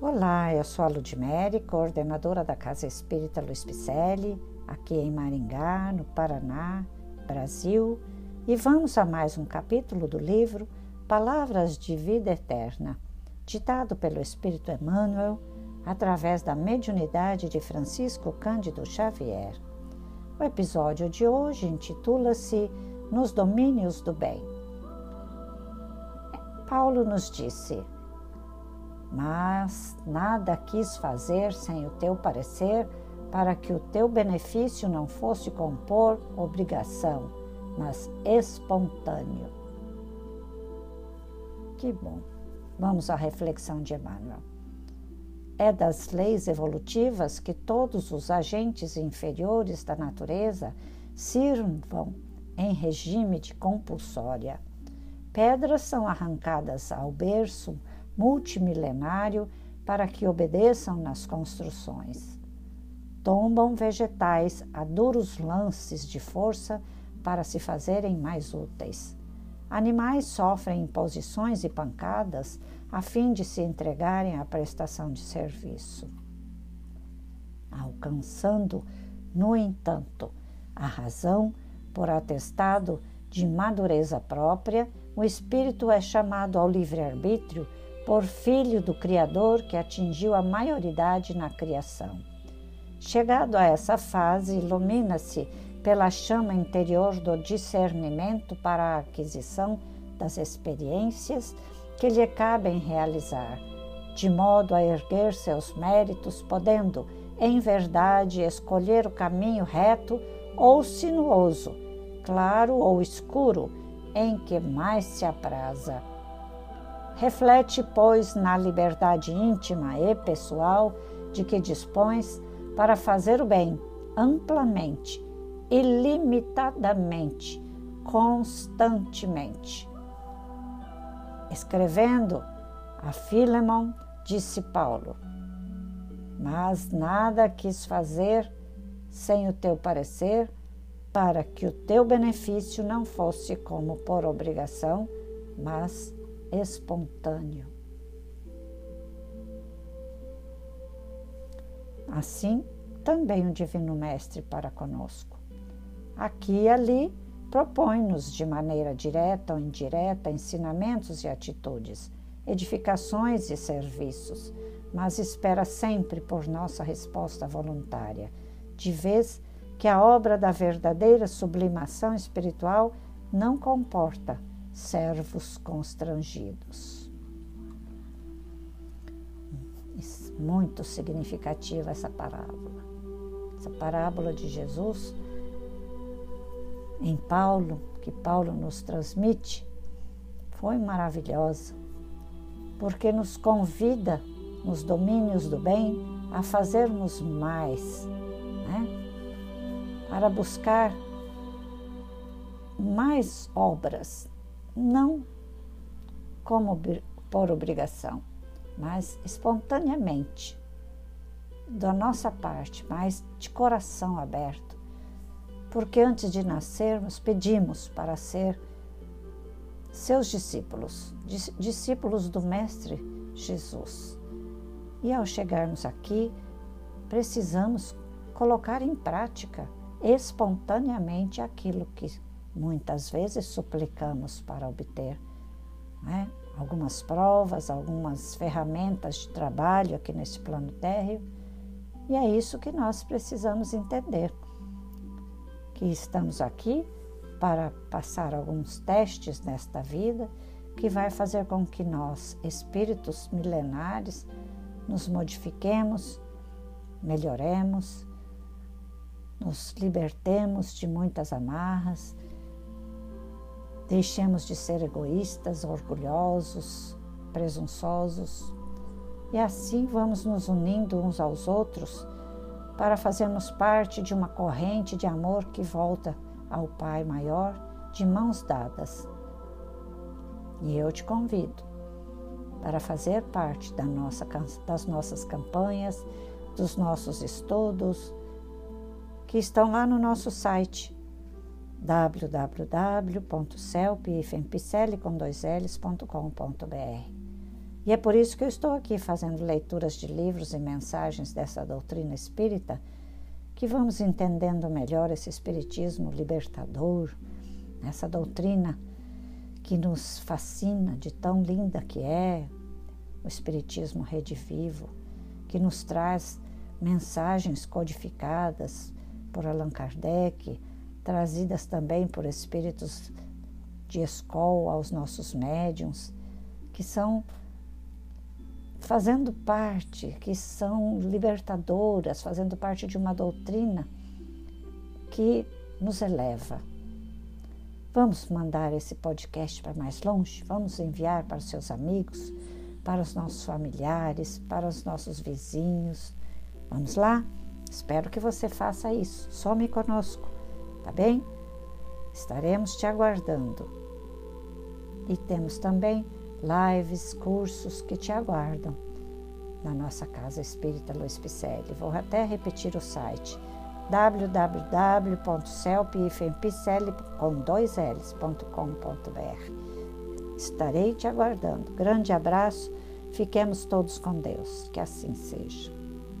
Olá, eu sou a Ludmere, coordenadora da Casa Espírita Luiz Picelli, aqui em Maringá, no Paraná, Brasil, e vamos a mais um capítulo do livro Palavras de Vida Eterna, ditado pelo Espírito Emmanuel através da mediunidade de Francisco Cândido Xavier. O episódio de hoje intitula-se Nos Domínios do Bem. Paulo nos disse: mas nada quis fazer sem o teu parecer, para que o teu benefício não fosse compor obrigação, mas espontâneo. Que bom. Vamos à reflexão de Emmanuel. É das leis evolutivas que todos os agentes inferiores da natureza sirvam em regime de compulsória. Pedras são arrancadas ao berço multimilenário para que obedeçam nas construções. Tombam vegetais a duros lances de força para se fazerem mais úteis. Animais sofrem imposições e pancadas a fim de se entregarem à prestação de serviço. Alcançando, no entanto, a razão por atestado de madureza própria, o espírito é chamado ao livre-arbítrio por filho do Criador que atingiu a maioridade na criação. Chegado a essa fase, ilumina-se pela chama interior do discernimento para a aquisição das experiências que lhe cabem realizar, de modo a erguer seus méritos, podendo, em verdade, escolher o caminho reto ou sinuoso, claro ou escuro, em que mais se apraza. Reflete, pois, na liberdade íntima e pessoal de que dispões para fazer o bem amplamente, ilimitadamente, constantemente. Escrevendo a Filemon, disse Paulo: Mas nada quis fazer sem o teu parecer, para que o teu benefício não fosse como por obrigação, mas espontâneo. Assim, também o Divino Mestre para conosco. Aqui e ali, propõe-nos de maneira direta ou indireta ensinamentos e atitudes, edificações e serviços, mas espera sempre por nossa resposta voluntária, de vez que a obra da verdadeira sublimação espiritual não comporta servos constrangidos. Muito significativa essa parábola. Essa parábola de Jesus em Paulo, que Paulo nos transmite, foi maravilhosa, porque nos convida nos domínios do bem a fazermos mais, né? para buscar mais obras, não como por obrigação, mas espontaneamente, da nossa parte, mas de coração aberto. Porque antes de nascermos, pedimos para ser seus discípulos, discípulos do Mestre Jesus. E ao chegarmos aqui, precisamos colocar em prática espontaneamente aquilo que muitas vezes suplicamos para obter né? algumas provas, algumas ferramentas de trabalho aqui nesse plano térreo. E é isso que nós precisamos entender. Que estamos aqui para passar alguns testes nesta vida que vai fazer com que nós, espíritos milenares, nos modifiquemos, melhoremos, nos libertemos de muitas amarras Deixemos de ser egoístas, orgulhosos, presunçosos e assim vamos nos unindo uns aos outros para fazermos parte de uma corrente de amor que volta ao Pai maior de mãos dadas. E eu te convido para fazer parte da nossa, das nossas campanhas, dos nossos estudos, que estão lá no nosso site www.celpifempicele.com.br E é por isso que eu estou aqui fazendo leituras de livros e mensagens dessa doutrina espírita, que vamos entendendo melhor esse espiritismo libertador, essa doutrina que nos fascina de tão linda que é, o espiritismo redivivo, que nos traz mensagens codificadas por Allan Kardec, trazidas também por espíritos de escola aos nossos médiums, que são fazendo parte, que são libertadoras, fazendo parte de uma doutrina que nos eleva. Vamos mandar esse podcast para mais longe? Vamos enviar para os seus amigos, para os nossos familiares, para os nossos vizinhos. Vamos lá? Espero que você faça isso. Some conosco, tá bem? Estaremos te aguardando. E temos também lives, cursos que te aguardam na nossa Casa Espírita Luiz Picelli. Vou até repetir o site www.celpifempicele.com.br Estarei te aguardando. Grande abraço, fiquemos todos com Deus, que assim seja.